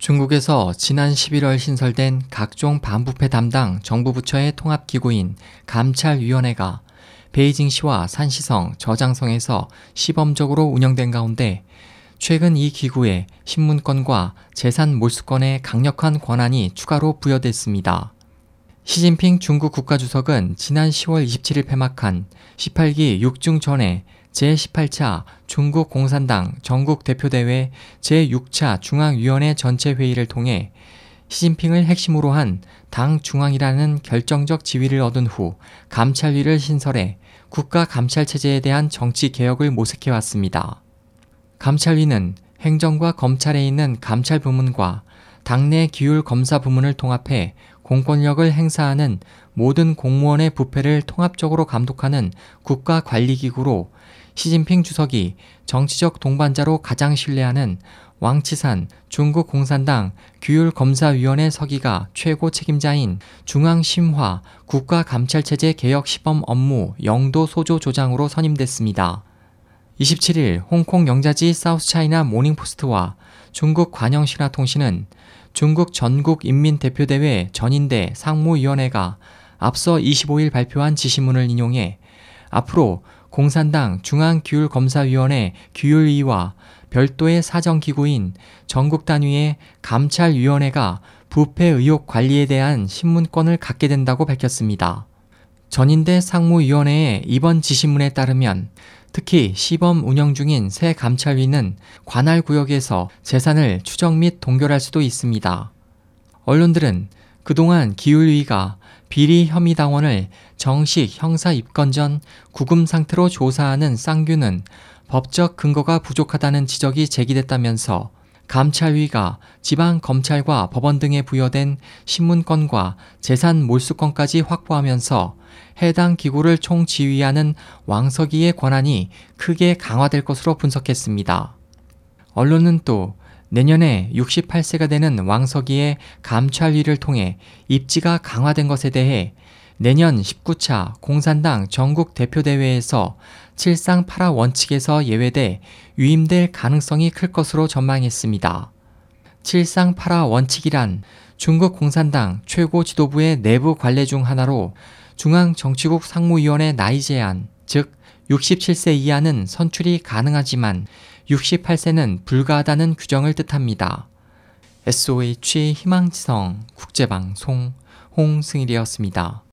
중국에서 지난 11월 신설된 각종 반부패 담당 정부 부처의 통합기구인 감찰위원회가 베이징시와 산시성, 저장성에서 시범적으로 운영된 가운데 최근 이 기구에 신문권과 재산 몰수권의 강력한 권한이 추가로 부여됐습니다. 시진핑 중국 국가주석은 지난 10월 27일 폐막한 18기 6중 전에 제18차 중국 공산당 전국 대표대회 제6차 중앙위원회 전체 회의를 통해 시진핑을 핵심으로 한 당 중앙이라는 결정적 지위를 얻은 후 감찰위를 신설해 국가 감찰 체제에 대한 정치 개혁을 모색해 왔습니다. 감찰위는 행정과 검찰에 있는 감찰 부문과 당내 기율 검사 부문을 통합해 공권력을 행사하는 모든 공무원의 부패를 통합적으로 감독하는 국가관리기구로 시진핑 주석이 정치적 동반자로 가장 신뢰하는 왕치산 중국 공산당 규율검사위원회 서기가 최고 책임자인 중앙심화 국가감찰체제 개혁 시범 업무 영도 소조 조장으로 선임됐습니다. 27일 홍콩 영자지 사우스차이나 모닝포스트와 중국 관영신화통신은 중국 전국인민대표대회 전인대 상무위원회가 앞서 25일 발표한 지시문을 인용해 앞으로 공산당 중앙규율검사위원회 규율위와 별도의 사정기구인 전국 단위의 감찰위원회가 부패 의혹 관리에 대한 신문권을 갖게 된다고 밝혔습니다. 전인대 상무위원회의 이번 지시문에 따르면 특히 시범 운영 중인 새 감찰위는 관할 구역에서 재산을 추적 및 동결할 수도 있습니다. 언론들은 그동안 기율위가 비리 혐의 당원을 정식 형사 입건 전 구금 상태로 조사하는 쌍규는 법적 근거가 부족하다는 지적이 제기됐다면서 감찰위가 지방 검찰과 법원 등에 부여된 신문권과 재산 몰수권까지 확보하면서 해당 기구를 총 지휘하는 왕서기의 권한이 크게 강화될 것으로 분석했습니다. 언론은 또 내년에 68세가 되는 왕석이의 감찰위를 통해 입지가 강화된 것에 대해 내년 19차 공산당 전국 대표대회에서 7상 8하 원칙에서 예외돼 유임될 가능성이 클 것으로 전망했습니다. 7상 8하 원칙이란 중국 공산당 최고 지도부의 내부 관례 중 하나로 중앙정치국 상무위원회 나이 제한, 즉 67세 이하는 선출이 가능하지만 68세는 불가하다는 규정을 뜻합니다. SOH 희망지성 국제방송 홍승일이었습니다.